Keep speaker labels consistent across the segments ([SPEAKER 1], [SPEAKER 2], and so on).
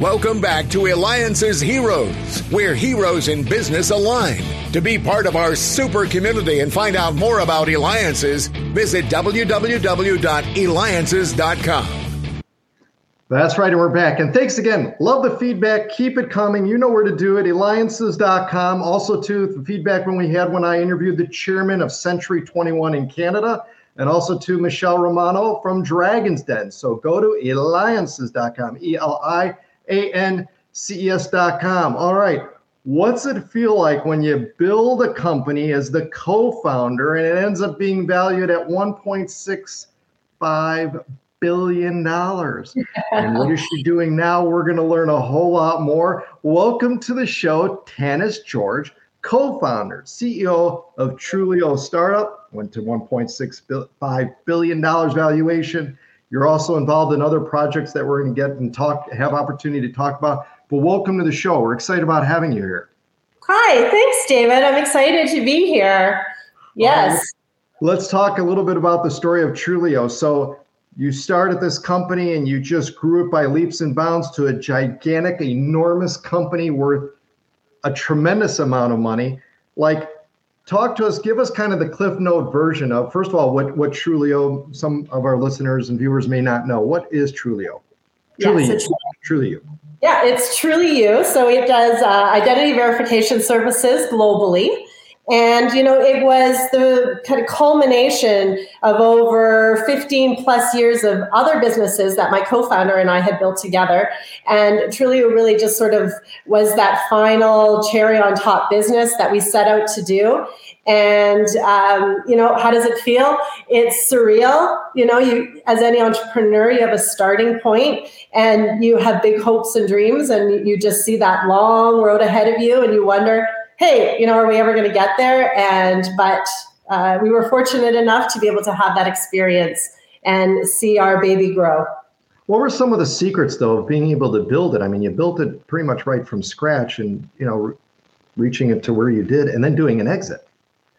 [SPEAKER 1] Welcome back to Eliances Heroes, where heroes in business align. To be part of our super community and find out more about Eliances, visit www.eliances.com.
[SPEAKER 2] That's right, and we're back. And thanks again. Love the feedback. Keep it coming. You know where to do it. Eliances.com. Also, to the feedback when we had when I interviewed the chairman of Century 21 in Canada, and also to Michele Romanow from Dragon's Den. So go to eliances.com, E L I A N C E S.com. All right. What's it feel like when you build a company as the co founder and it ends up being valued at 1.65 billion dollars. and what is she doing now? We're going to learn a whole lot more. Welcome to the show, Tanis Jorge, co-founder, CEO of Trulioo Startup. Went to 1.65 billion dollars valuation. You're also involved in other projects that we're going to get and talk, have opportunity to talk about. But welcome to the show. We're excited about having you here.
[SPEAKER 3] Hi, thanks, David. I'm excited to be here. Yes. Um,
[SPEAKER 2] let's talk a little bit about the story of Trulioo. So you started this company and you just grew it by leaps and bounds to a gigantic, enormous company worth a tremendous amount of money. Like, talk to us, give us kind of the cliff note version of first of all what what Trulioo. Some of our listeners and viewers may not know. What is Trulioo?
[SPEAKER 3] Truly, yes,
[SPEAKER 2] Trulioo.
[SPEAKER 3] Yeah, it's truly you. So it does uh, identity verification services globally. And, you know, it was the kind of culmination of over 15 plus years of other businesses that my co founder and I had built together. And Trulioo, really just sort of was that final cherry on top business that we set out to do. And, um, you know, how does it feel? It's surreal. You know, you, as any entrepreneur, you have a starting point and you have big hopes and dreams, and you just see that long road ahead of you, and you wonder, hey, you know, are we ever going to get there? And but uh, we were fortunate enough to be able to have that experience and see our baby grow.
[SPEAKER 2] What were some of the secrets, though, of being able to build it? I mean, you built it pretty much right from scratch, and you know, reaching it to where you did, and then doing an exit.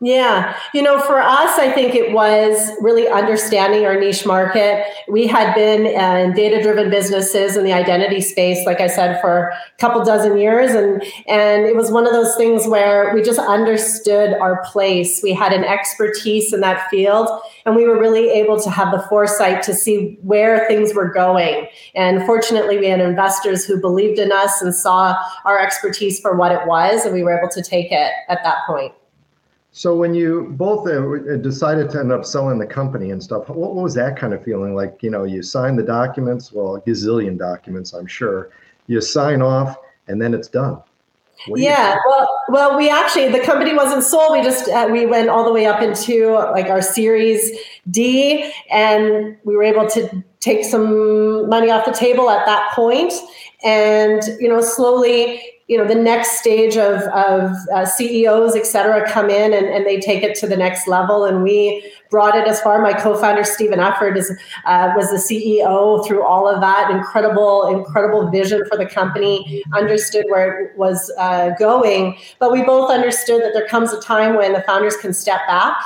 [SPEAKER 3] Yeah. You know, for us, I think it was really understanding our niche market. We had been in data driven businesses in the identity space, like I said, for a couple dozen years. And, and it was one of those things where we just understood our place. We had an expertise in that field, and we were really able to have the foresight to see where things were going. And fortunately, we had investors who believed in us and saw our expertise for what it was, and we were able to take it at that point.
[SPEAKER 2] So when you both uh, decided to end up selling the company and stuff, what, what was that kind of feeling like? You know, you sign the documents, well, a gazillion documents, I'm sure. You sign off, and then it's done.
[SPEAKER 3] Yeah, well, well, we actually the company wasn't sold. We just uh, we went all the way up into like our Series D, and we were able to take some money off the table at that point, and you know slowly you know the next stage of, of uh, ceos et cetera come in and, and they take it to the next level and we brought it as far my co-founder stephen Ufford is, uh, was the ceo through all of that incredible incredible vision for the company understood where it was uh, going but we both understood that there comes a time when the founders can step back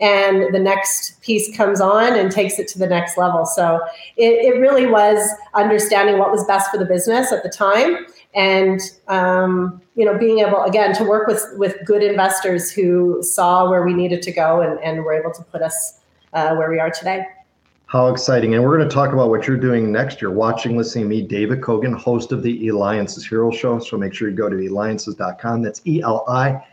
[SPEAKER 3] and the next piece comes on and takes it to the next level. So it, it really was understanding what was best for the business at the time and um, you know being able again to work with with good investors who saw where we needed to go and, and were able to put us uh, where we are today.
[SPEAKER 2] How exciting. And we're going to talk about what you're doing next. Year watching listening to me david Cogan host of the eliances hero show. So make sure you go to eliances.com that's e-l-i-a-n-c-s.com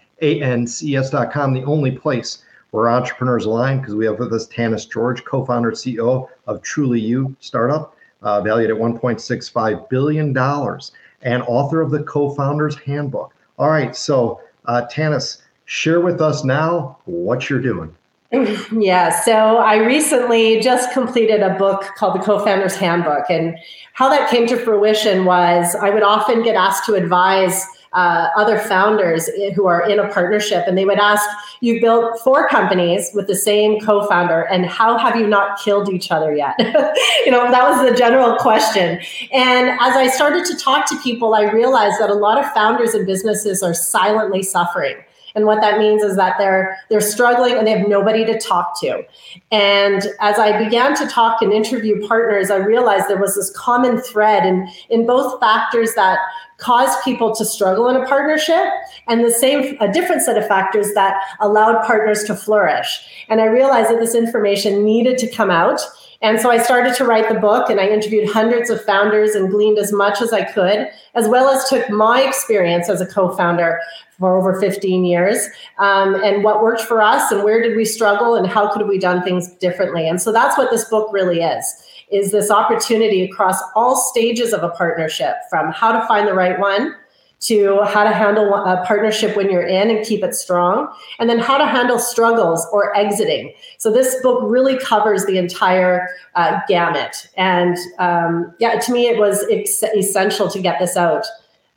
[SPEAKER 2] the only place where entrepreneurs align because we have with us tanis Jorge co-founder ceo of Trulioo startup uh, valued at 1.65 billion dollars and author of the Co-Founders Handbook. All right, so uh, Tanis, share with us now what you're doing.
[SPEAKER 3] Yeah, so I recently just completed a book called The Co-Founders Handbook. And how that came to fruition was I would often get asked to advise uh, other founders who are in a partnership, and they would ask, "You built four companies with the same co-founder, and how have you not killed each other yet?" you know, that was the general question. And as I started to talk to people, I realized that a lot of founders and businesses are silently suffering And what that means is that they're they're struggling and they have nobody to talk to. And as I began to talk and interview partners, I realized there was this common thread in, in both factors that cause people to struggle in a partnership and the same a different set of factors that allowed partners to flourish. And I realized that this information needed to come out and so I started to write the book and I interviewed hundreds of founders and gleaned as much as I could, as well as took my experience as a co founder for over 15 years um, and what worked for us and where did we struggle and how could we done things differently. And so that's what this book really is is this opportunity across all stages of a partnership from how to find the right one to how to handle a partnership when you're in and keep it strong, and then how to handle struggles or exiting. So this book really covers the entire uh, gamut. And um, yeah, to me, it was ex- essential to get this out.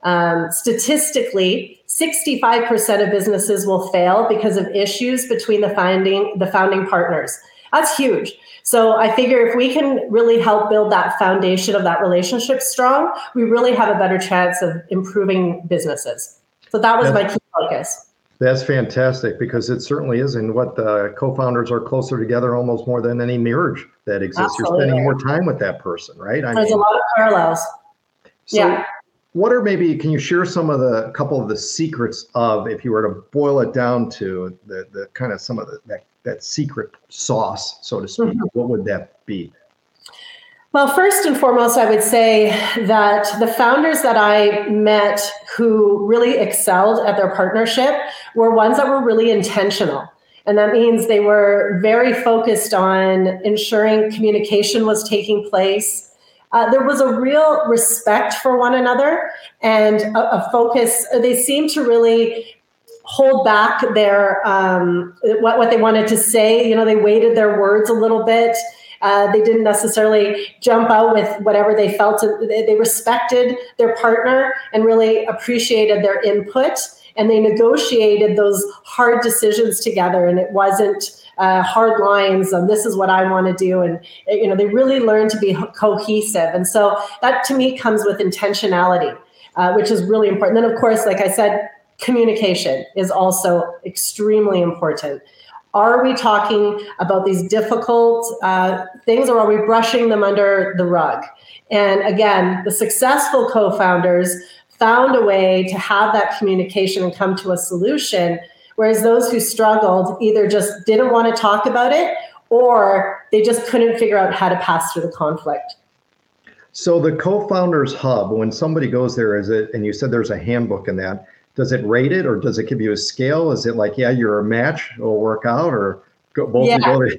[SPEAKER 3] Um, statistically, 65% of businesses will fail because of issues between the founding the founding partners. That's huge. So I figure if we can really help build that foundation of that relationship strong, we really have a better chance of improving businesses. So that was my key focus.
[SPEAKER 2] That's fantastic because it certainly is. And what the co-founders are closer together almost more than any marriage that exists. Absolutely. You're spending more time with that person, right?
[SPEAKER 3] I There's mean, a lot of parallels. So yeah.
[SPEAKER 2] What are maybe can you share some of the couple of the secrets of if you were to boil it down to the the kind of some of the that that secret sauce, so to speak, mm-hmm. what would that be?
[SPEAKER 3] Well, first and foremost, I would say that the founders that I met who really excelled at their partnership were ones that were really intentional. And that means they were very focused on ensuring communication was taking place. Uh, there was a real respect for one another and a, a focus. They seemed to really hold back their um, what, what they wanted to say. You know, they weighted their words a little bit. Uh, they didn't necessarily jump out with whatever they felt. They respected their partner and really appreciated their input. And they negotiated those hard decisions together. And it wasn't uh, hard lines on this is what I want to do. And, you know, they really learned to be cohesive. And so that to me comes with intentionality, uh, which is really important. Then, of course, like I said, communication is also extremely important. Are we talking about these difficult uh, things or are we brushing them under the rug? And again, the successful co founders found a way to have that communication and come to a solution, whereas those who struggled either just didn't want to talk about it or they just couldn't figure out how to pass through the conflict.
[SPEAKER 2] So the co-founders hub, when somebody goes there, is it? And you said there's a handbook in that does it rate it or does it give you a scale? Is it like, yeah, you're a match, it'll work out, or go, both yeah. go to,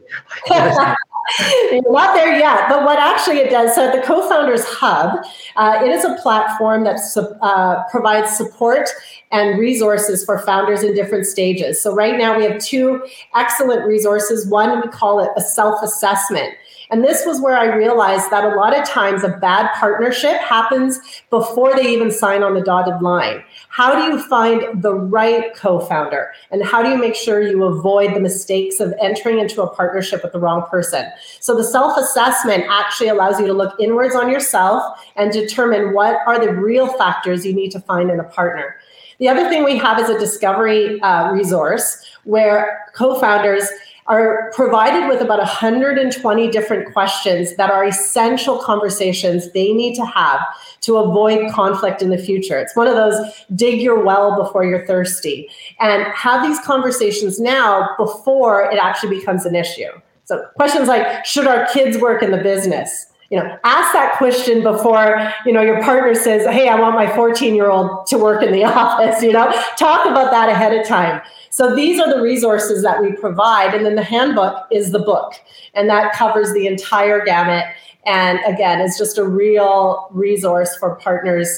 [SPEAKER 3] not there yet, but what actually it does. So the Co-Founders Hub, uh, it is a platform that uh, provides support and resources for founders in different stages. So right now we have two excellent resources. One we call it a self-assessment. And this was where I realized that a lot of times a bad partnership happens before they even sign on the dotted line. How do you find the right co founder? And how do you make sure you avoid the mistakes of entering into a partnership with the wrong person? So the self assessment actually allows you to look inwards on yourself and determine what are the real factors you need to find in a partner. The other thing we have is a discovery uh, resource where co founders are provided with about 120 different questions that are essential conversations they need to have to avoid conflict in the future. It's one of those dig your well before you're thirsty and have these conversations now before it actually becomes an issue. So, questions like Should our kids work in the business? You know ask that question before you know your partner says hey i want my 14 year old to work in the office you know talk about that ahead of time so these are the resources that we provide. And then the handbook is the book, and that covers the entire gamut. And again, it's just a real resource for partners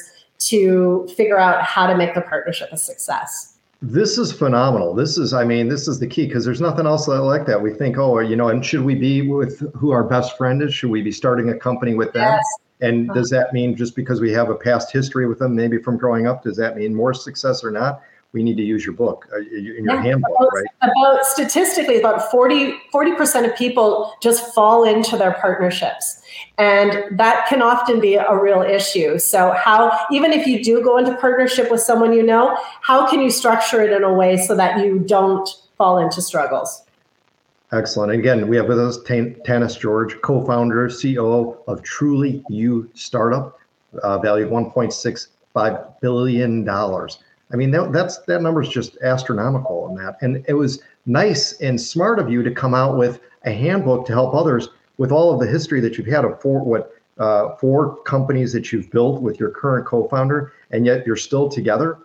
[SPEAKER 3] to figure out how to make the partnership a success.
[SPEAKER 2] This is phenomenal. This is, I mean, this is the key because there's nothing else like that. We think, oh, you know, and should we be with who our best friend is? Should we be starting a company with them? Yes. And uh-huh. does that mean just because we have a past history with them, maybe from growing up, does that mean more success or not? We need to use your book, uh, in your yeah, handbook,
[SPEAKER 3] about,
[SPEAKER 2] right?
[SPEAKER 3] About statistically, about 40, 40% of people just fall into their partnerships. And that can often be a real issue. So, how, even if you do go into partnership with someone you know, how can you structure it in a way so that you don't fall into struggles?
[SPEAKER 2] Excellent. again, we have with us Tanis Jorge, co-founder, CEO of Trulioo Startup, uh, valued 1.65 billion dollars. I mean, that, that's that number is just astronomical in that. And it was nice and smart of you to come out with a handbook to help others with all of the history that you've had of four what uh, four companies that you've built with your current co-founder, and yet you're still together.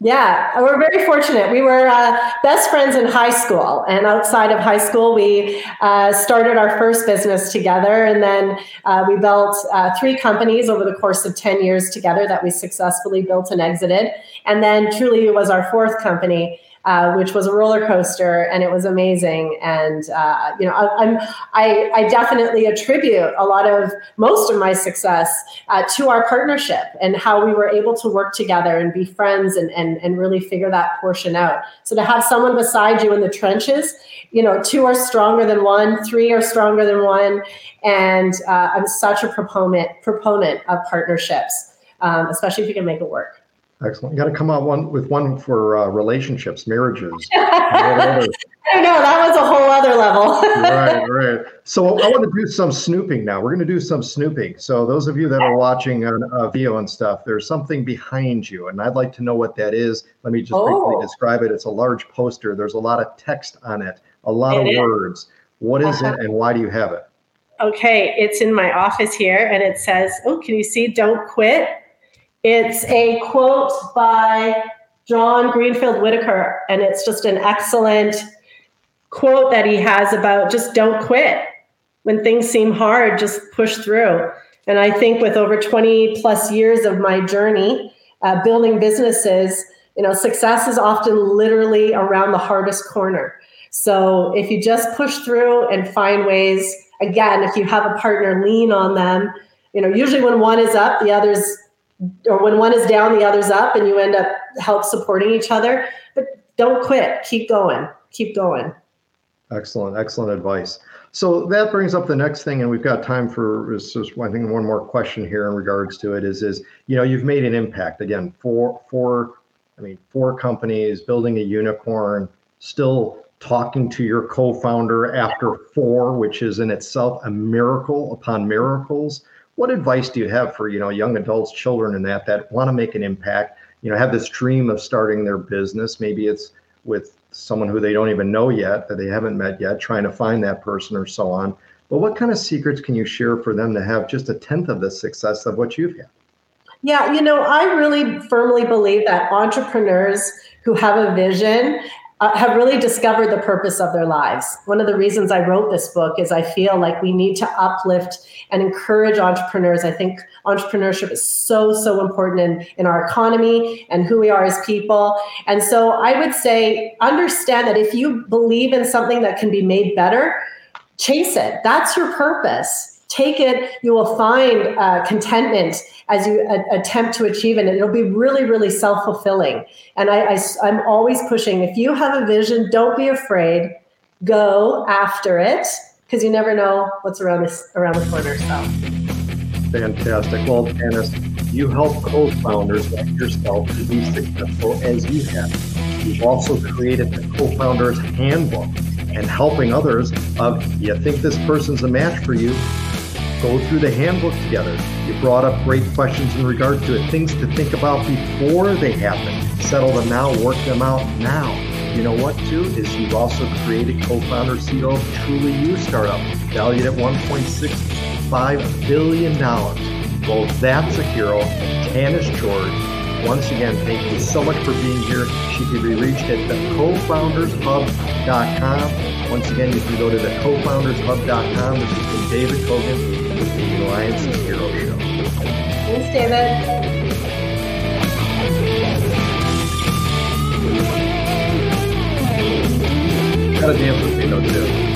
[SPEAKER 3] Yeah, we're very fortunate. We were uh, best friends in high school, and outside of high school, we uh, started our first business together, and then uh, we built uh, three companies over the course of ten years together that we successfully built and exited. And then Trulioo it was our fourth company, uh, which was a roller coaster, and it was amazing. And uh, you know, I, am I, I definitely attribute a lot of most of my success uh, to our partnership and how we were able to work together and be friends and and and really figure that portion out. So to have someone beside you in the trenches, you know, two are stronger than one, three are stronger than one, and uh, I'm such a proponent proponent of partnerships, um, especially if you can make it work.
[SPEAKER 2] Excellent. You got to come out one with one for uh, relationships, marriages.
[SPEAKER 3] I don't know. That was a whole other level.
[SPEAKER 2] right, right. So I want to do some snooping now. We're going to do some snooping. So those of you that are watching on uh, video and stuff, there's something behind you, and I'd like to know what that is. Let me just oh. briefly describe it. It's a large poster. There's a lot of text on it, a lot it of is. words. What is uh-huh. it, and why do you have it?
[SPEAKER 3] Okay, it's in my office here, and it says, "Oh, can you see? Don't quit." It's a quote by John Greenfield Whitaker, and it's just an excellent quote that he has about just don't quit. When things seem hard, just push through. And I think with over 20 plus years of my journey uh, building businesses, you know, success is often literally around the hardest corner. So if you just push through and find ways, again, if you have a partner, lean on them. You know, usually when one is up, the other's or when one is down, the other's up, and you end up help supporting each other. But don't quit. Keep going. Keep going.
[SPEAKER 2] Excellent, excellent advice. So that brings up the next thing, and we've got time for just I think one more question here in regards to it is is you know you've made an impact again for for I mean four companies building a unicorn, still talking to your co-founder after four, which is in itself a miracle upon miracles what advice do you have for you know young adults children and that that want to make an impact you know have this dream of starting their business? Maybe it's with someone who they don't even know yet that they haven't met yet trying to find that person or so on. But what kind of secrets can you share for them to have just a tenth of the success of what you've had?
[SPEAKER 3] Yeah you know i really firmly believe that entrepreneurs who have a vision uh, have really discovered the purpose of their lives. One of the reasons I wrote this book is I feel like we need to uplift and encourage entrepreneurs. I think entrepreneurship is so, so important in, in our economy and who we are as people. And so I would say understand that if you believe in something that can be made better, chase it. That's your purpose take it you will find uh, contentment as you a- attempt to achieve it it'll be really really self-fulfilling. And I, I i'm always pushing if you have a vision don't be afraid. Go after it because you never know what's around this around the corner so.
[SPEAKER 2] Fantastic. Well Tanis you help co-founders like yourself to be successful as you have. You've also created the co-founders handbook and helping others of you think this person's a match for you go through the handbook together. You brought up great questions in regard to it, things to think about before they happen. Settle them now, work them out now. You know what, too, is you've also created co-founder CEO of Trulioo Startup, valued at $1.65 billion. Well, that's a hero, Tanis Jorge. Once again, thank you so much for being here. She can be reached at thecofoundershub.com. Once again, you can go to thecofoundershub.com. This has been David Cogan Eliances Hero Show.
[SPEAKER 3] Thanks, David.
[SPEAKER 2] Got a dance with me, though, too.